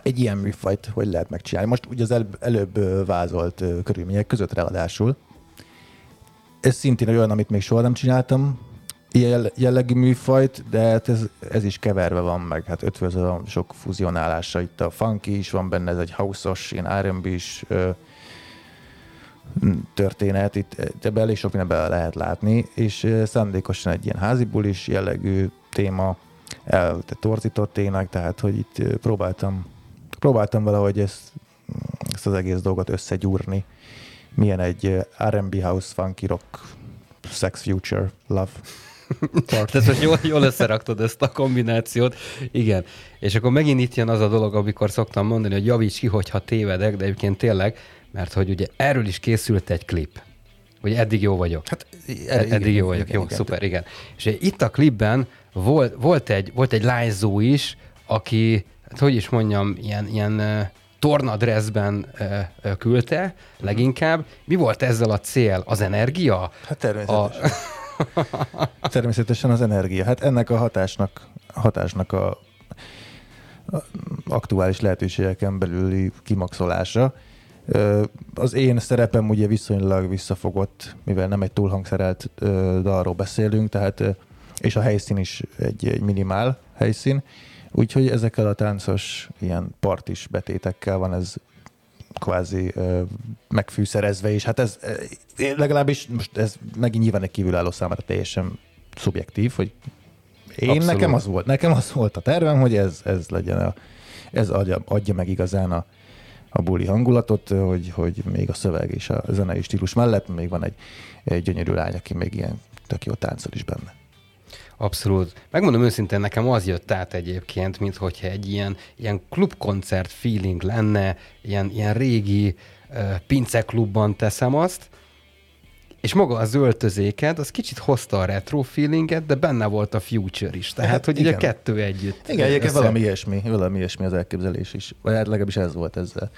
egy ilyen műfajt hogy lehet megcsinálni. Most ugye az előbb, előbb vázolt körülmények között ráadásul. Ez szintén olyan, amit még soha nem csináltam, ilyen jell- jellegű műfajt, de hát ez, ez is keverve van meg, hát ötvözve van sok fuzionálása. Itt a funky is van benne, ez egy house-os, ilyen R&B is ö, történet, itt ebbe elég sok mindenben lehet látni, és szándékosan egy ilyen házi bulis jellegű téma, el, te torzított tényleg, tehát hogy itt próbáltam, próbáltam valahogy ezt, ezt az egész dolgot összegyúrni. Milyen egy ö, R&B house, funky rock, sex, future, love. Tehát, hogy jól, jól összeraktad ezt a kombinációt. Igen. És akkor megint itt jön az a dolog, amikor szoktam mondani, hogy javíts ki, hogyha tévedek, de egyébként tényleg, mert hogy ugye erről is készült egy klip. Ugye eddig jó vagyok. Hát, erre eddig igen, jó vagyok. igen, jó, igen. szuper, igen. És itt a klipben volt, volt, egy, volt egy lányzó is, aki, hát hogy is mondjam, ilyen, ilyen uh, tornadressben küldte leginkább. Mi volt ezzel a cél? Az energia? Hát természetesen. Természetesen az energia. Hát ennek a hatásnak, hatásnak a, a aktuális lehetőségeken belüli kimaxolása. Az én szerepem ugye viszonylag visszafogott, mivel nem egy túlhangszerelt dalról beszélünk, tehát és a helyszín is egy, egy minimál helyszín, úgyhogy ezekkel a táncos ilyen partis betétekkel van ez kvázi ö, megfűszerezve, és hát ez én legalábbis most ez megint nyilván egy kívülálló számára teljesen szubjektív, hogy én Abszolút. nekem az volt, nekem az volt a tervem, hogy ez, ez legyen a, ez adja, adja meg igazán a, a buli hangulatot, hogy, hogy még a szöveg és a zenei stílus mellett még van egy, egy gyönyörű lány, aki még ilyen tök jó táncol is benne. Abszolút. Megmondom őszintén, nekem az jött át egyébként, mint hogyha egy ilyen, ilyen klubkoncert feeling lenne, ilyen, ilyen régi uh, pinceklubban teszem azt, és maga az öltözéked, az kicsit hozta a retro feelinget, de benne volt a future is. Tehát, Hát hogy ugye igen. kettő együtt. Igen, egyébként valami ilyesmi, valami ilyesmi az elképzelés is. Vagy hát legalábbis ez volt ezzel.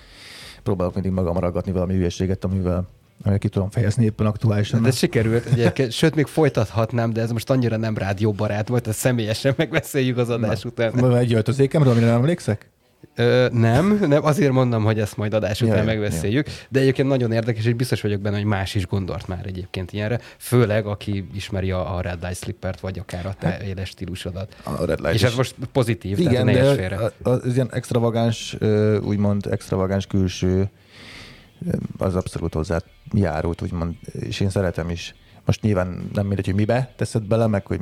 Próbálok mindig magam ragadni valami hülyeséget, amivel, amivel ki tudom fejezni éppen aktuálisan. De sikerült egyébként, sőt, még folytathatnám, de ez most annyira nem rádióbarát volt, ezt személyesen megbeszéljük az adás után. Van egy öltözékemről, amire nem emlékszek? Ö, nem, nem, azért mondom, hogy ezt majd adás után Ja, ja, megbeszéljük, de egyébként nagyon érdekes, és biztos vagyok benne, hogy más is gondolt már egyébként ilyenre, főleg aki ismeri a, a Red Light Slippert, vagy akár a te éles stílusodat. A Red Light és is. ez most pozitív, Igen, tehát ne de félre. az ilyen extravagáns, úgymond extravagáns külső, az abszolút hozzá járult, úgymond, és én szeretem is. Most nyilván nem mindegy, hogy mibe teszed bele, meg hogy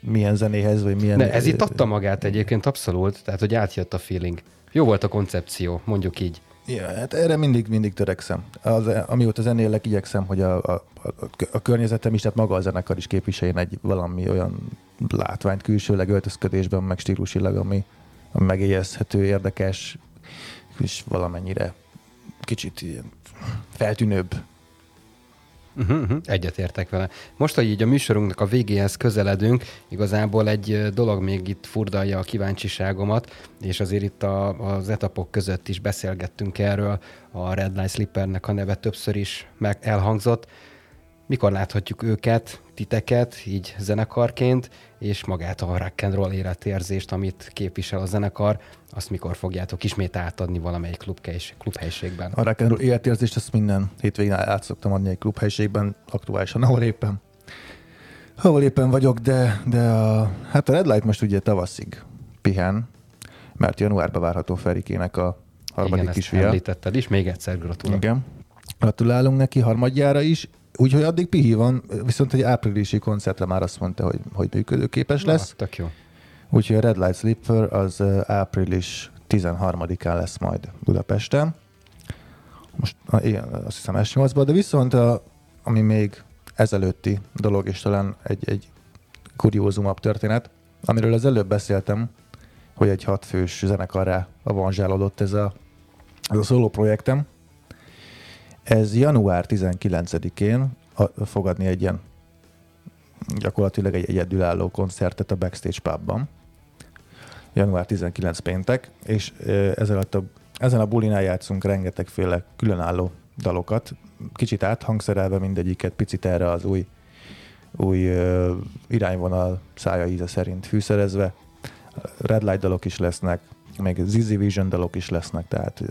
milyen zenéhez, vagy milyen... Ne, ez itt adta magát egyébként abszolút, tehát hogy átjött a feeling. Jó volt a koncepció, mondjuk így. Ja, hát erre mindig, mindig törekszem. Az, amióta zenélek, igyekszem, hogy a, a, a, a környezetem is, tehát maga a zenekar is képviseljen egy valami olyan látványt külsőleg, öltözködésben, meg stílusilag, ami, ami megélyezhető, érdekes, és valamennyire kicsit ilyen feltűnőbb. Uh-huh, uh-huh. Egyetértek vele. Most, hogy így a műsorunknak a végéhez közeledünk, igazából egy dolog még itt furdalja a kíváncsiságomat, és azért itt a, az etapok között is beszélgettünk erről, a Red Light Slippernek a neve többször is meg elhangzott. Mikor láthatjuk őket, titeket, így zenekarként, és magát a rock and roll életérzést, amit képvisel a zenekar, azt mikor fogjátok ismét átadni valamelyik klubhelység, klubhelyiségben? A rock and roll életérzést ezt minden hétvégén át szoktam adni egy klubhelyiségben, aktuálisan, ahol éppen ahol éppen vagyok, de, de a, hát a Red Light most ugye tavaszig pihen, mert januárban várható Ferikének a harmadik Igen, kisfia. említetted is, még egyszer gratulálok. Igen. Gratulálunk neki harmadjára is, úgyhogy addig pihi van, viszont egy áprilisi koncertre már azt mondta, hogy, hogy működőképes lesz. Na, tök jó. Úgyhogy a Red Light Slipper az április 13-án lesz majd Budapesten. Most igen, azt hiszem S8-ban, de viszont a, ami még ezelőtti dolog, és talán egy, egy kuriózumabb történet, amiről az előbb beszéltem, hogy egy hatfős zenekarrá avanzsálódott ez a, ez a szóló projektem. Ez január 19-én a- fogadni egy ilyen gyakorlatilag egy egyedülálló koncertet a Backstage Pubban. Január 19 péntek, és ezen a, ezen a bulinál játszunk rengetegféle különálló dalokat, kicsit áthangszerelve mindegyiket, picit erre az új, új irányvonal szája íze szerint fűszerezve. Red Light dalok is lesznek, még Zizi Vision dalok is lesznek, tehát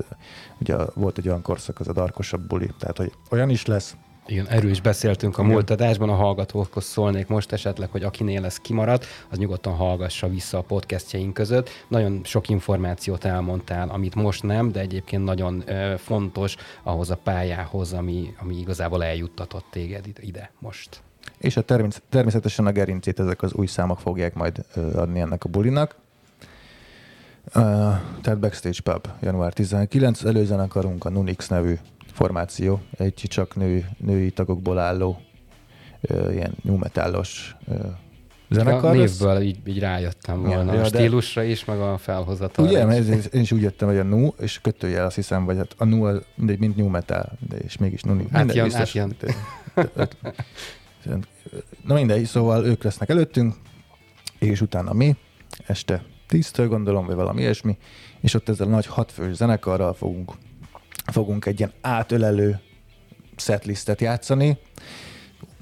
ugye volt egy olyan korszak, az a darkosabb buli, tehát hogy olyan is lesz, Igen, erről is beszéltünk a Igen. múlt adásban, a hallgatókhoz szólnék most esetleg, hogy akinél ez kimaradt, az nyugodtan hallgassa vissza a podcastjaink között. Nagyon sok információt elmondtál, amit most nem, de egyébként nagyon ö, fontos ahhoz a pályához, ami, ami igazából eljuttatott téged ide- most. és a termés- természetesen a gerincét ezek az új számok fogják majd adni ennek a bulinak. Uh, tehát Backstage Pub, január 19, előzenekarunk a Nunix nevű formáció, egy csak nő, női tagokból álló ö, ilyen new metalos A zenekar. névből így, így rájöttem volna. ja, a de- stílusra is, meg a felhozatalra Ugye, mert ez- én is úgy jöttem, hogy a nu, és kötőjel azt hiszem, vagy hát a nu, mindegy, mint new metal, de és mégis nu. Átjön, átjön. Na mindegy, szóval ők lesznek előttünk, és utána mi, este 10-től gondolom, vagy valami ilyesmi, és ott ezzel a nagy hatfős zenekarral fogunk, fogunk egy ilyen átölelő setlistet játszani.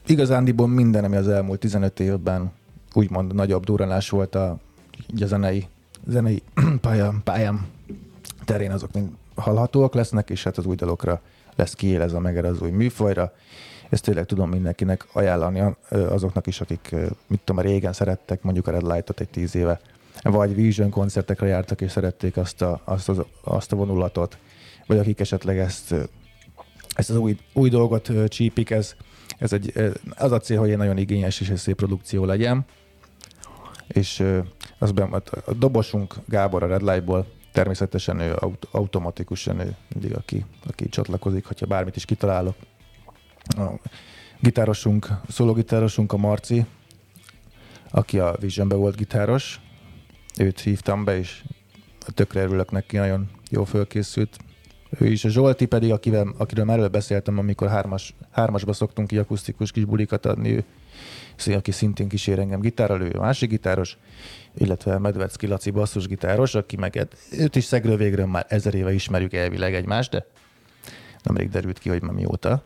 Igazándiból minden, ami az elmúlt 15 évben úgymond nagyobb durranás volt a, a zenei, zenei pályám, pályám terén, azok mind hallhatóak lesznek, és hát az új dalokra lesz kiélezve meg erre az új műfajra. Ezt tényleg tudom mindenkinek ajánlani azoknak is, akik, mit tudom, régen szerettek mondjuk a Red Light-ot egy tíz éve, vagy Vision koncertekre jártak és szerették azt a, azt, az, azt a vonulatot, vagy akik esetleg ezt, ezt az új, új dolgot csípik, ez, ez egy, az a cél, hogy egy nagyon igényes és egy szép produkció legyen, és az be, a dobosunk Gábor a Red Light-ból természetesen ő aut- automatikusan ő mindig, aki, aki csatlakozik, hogyha bármit is kitalálok. A gitárosunk, szólógitárosunk a Marci, aki a Visionbe volt gitáros, őt hívtam be, és tökre örülök neki, nagyon jó fölkészült. Ő is, a Zsolti pedig, akivel, akiről már előbb beszéltem, amikor hármas, hármasba szoktunk ki akusztikus kis bulikat adni, ő, aki szintén kísér engem gitárral, ő a másik gitáros, illetve Medvecki Laci basszusgitáros, aki meg őt is szegről végről már ezer éve ismerjük elvileg egymást, de nemrég derült ki, hogy már mióta.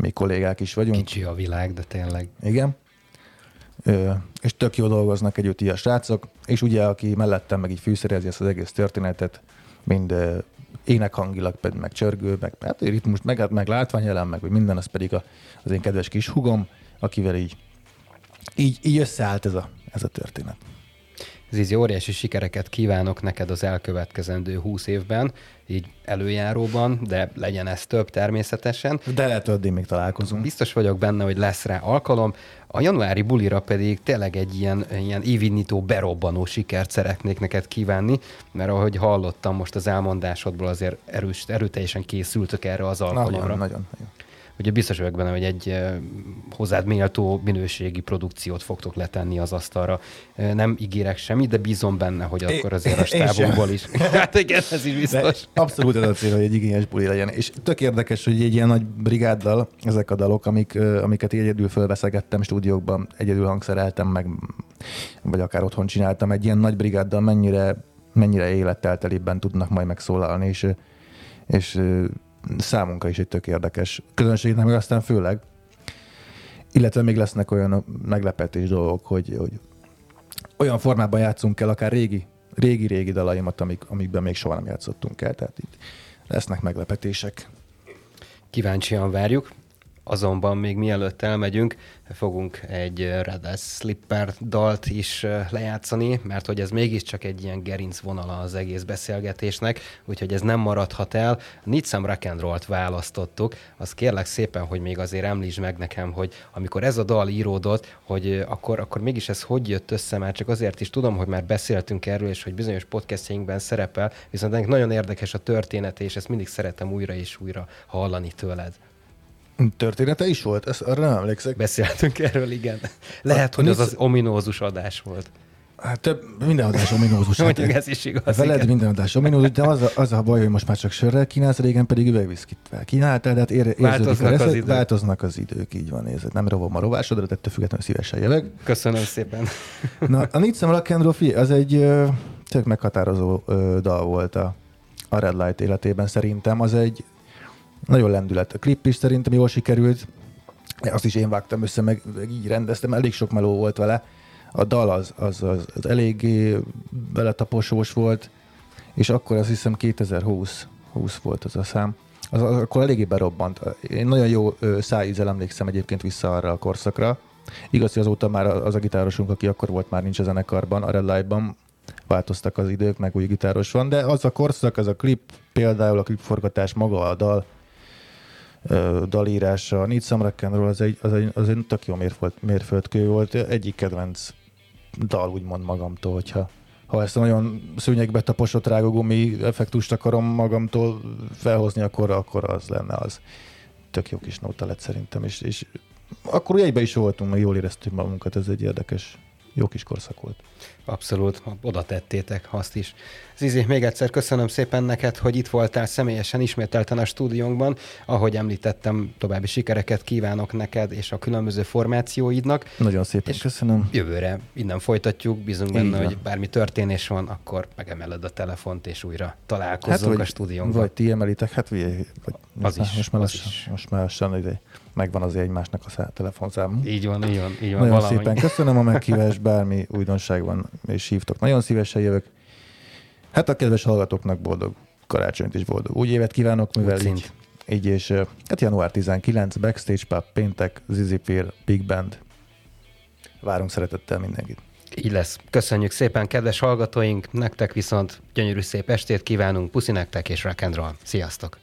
Még kollégák is vagyunk. Kicsi a világ, de tényleg. Igen. És tök jó dolgoznak együtt a srácok, és ugye aki mellettem meg így fűszerezi ezt az egész történetet, mind énekhangilag, pedig meg csörgő, meg hát ritmus, meg, meg látványjelen, meg minden, az pedig a, az én kedves kis hugom, akivel így, így, így összeállt ez a, ez a történet. Zizi, óriási sikereket kívánok neked az elkövetkezendő 20 évben, így előjáróban, de legyen ez több természetesen. De lehet, hogy addig még találkozunk. Biztos vagyok benne, hogy lesz rá alkalom. A januári bulira pedig tényleg egy ilyen, ilyen évindító, berobbanó sikert szeretnék neked kívánni, mert ahogy hallottam most az elmondásodból, azért erős, erőteljesen készültök erre az alkalomra. Nagyon, nagyon, nagyon. Ugye biztos vagyok benne, hogy egy eh, hozzád méltó minőségi produkciót fogtok letenni az asztalra. Eh, Nem ígérek semmit, de bízom benne, hogy akkor azért a stábunkból is. Hát igen, ez is De biztos. abszolút ez a cél, hogy egy igényes buli legyen. És tök érdekes, hogy egy ilyen nagy brigáddal ezek a dalok, amik, ö, amiket egyedül fölveszegettem stúdiókban, egyedül hangszereltem meg, vagy akár otthon csináltam, egy ilyen nagy brigáddal mennyire, mennyire életteltelibben tudnak majd megszólalni, és, és számunkra is egy tök érdekes közönségnek, meg aztán főleg. Illetve még lesznek olyan meglepetés dolgok, hogy, hogy olyan formában játszunk el, akár régi, régi-régi dalaimat, amik, amikben még soha nem játszottunk el, tehát itt lesznek meglepetések. Kíváncsian várjuk. Azonban még mielőtt elmegyünk, fogunk egy eh, Red Slipper dalt is eh, lejátszani, mert hogy ez mégiscsak egy ilyen gerinc vonala az egész beszélgetésnek, úgyhogy ez nem maradhat el. Need Some Rock and Roll-t választottuk. Azt kérlek szépen, hogy még azért említsd meg nekem, hogy amikor ez a dal íródott, hogy eh, akkor, akkor mégis ez hogy jött össze, már csak azért is tudom, hogy már beszéltünk erről, és hogy bizonyos podcastjainkben szerepel, viszont ennek nagyon érdekes a története, és ezt mindig szeretem újra és újra hallani tőled. Története is volt? Ezt arra nem emlékszek. Beszéltünk erről, igen. Lehet, hogy az az ominózus adás volt. Hát több, minden adás ominózus. Hát, Mondjuk ez is igaz. Veled igen. minden adás ominózus, de az a, az a baj, hogy most már csak sörrel kínálsz, régen pedig üvegviszkit kínáltál, de hát ér, Változnak a az idők. változnak az idők, így van, nézed. Nem rovom a rovásodra, de ettől függetlenül szívesen jövök. Köszönöm szépen. Na, a Some Rock az egy ö, tök meghatározó ö, dal volt a, a Red Light életében szerintem. Az egy nagyon lendület. A klip is szerintem jól sikerült. Azt is én vágtam össze, meg, így rendeztem, elég sok meló volt vele. A dal az, az, az, az eléggé beletaposós volt, és akkor azt hiszem 2020 20 volt az a szám. Az, az akkor eléggé berobbant. Én nagyon jó szájízzel emlékszem egyébként vissza arra a korszakra. Igaz, hogy azóta már az a gitárosunk, aki akkor volt, már nincs a zenekarban, a Red Light-ban, változtak az idők, meg új gitáros van, de az a korszak, az a klip, például a klipforgatás, maga a dal, dalírása. A Need Some Rock az egy, az egy, az egy tök jó mérföld, mérföldkő volt. Egyik kedvenc dal úgymond magamtól, hogyha ha ezt a nagyon szőnyegbe taposott rágógumi effektust akarom magamtól felhozni, akkor, akkor az lenne az. Tök jó kis nóta lett szerintem, és, és akkor egybe is voltunk, meg jól éreztük magunkat, ez egy érdekes, jó kis korszak volt. Abszolút, oda tettétek azt is. Zizi, még egyszer köszönöm szépen neked, hogy itt voltál személyesen ismételten a stúdiónkban. Ahogy említettem, további sikereket kívánok neked és a különböző formációidnak. Nagyon szépen És köszönöm. Jövőre innen folytatjuk, bízunk benne, van. hogy bármi történés van, akkor megemeled a telefont, és újra találkozunk vagy, a stúdiónkban. vagy ti emelitek, hát ugye, vagy Az is, most már, az lassan, is. most már lassan ide, megvan azért egymásnak a szá- telefonszám. Így van, így van, így van. Nagyon valahogy. szépen köszönöm a meghívást, bármi újdonság van, és hívtok. Nagyon szívesen jövök. Hát a kedves hallgatóknak boldog karácsonyt és boldog új évet kívánok, mivel Úgy így, szint. így, és hát január 19, Backstage Pub, péntek, Zizi Fear, Big Band. Várunk szeretettel mindenkit. Így lesz. Köszönjük szépen, kedves hallgatóink, nektek viszont gyönyörű szép estét kívánunk, puszi nektek és rock and roll. Sziasztok!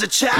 Was a child,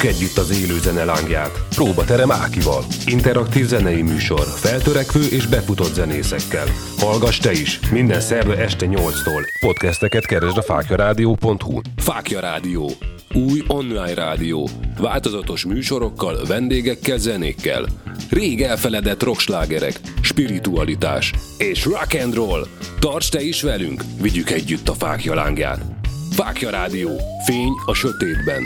Vigyük együtt az élő zene lángját. Próbaterem Ákival. Interaktív zenei műsor, feltörekvő és befutott zenészekkel. Hallgass te is, minden szerda este 8-tól. Podcasteket keresd a fákjarádió.hu. Fákja Rádió. Új online rádió. Változatos műsorokkal, vendégekkel, zenékkel. Rég elfeledett rockslágerek, spiritualitás és rock and roll. Tarts te is velünk, vigyük együtt a fákja lángját. Fákja Rádió. Fény a sötétben.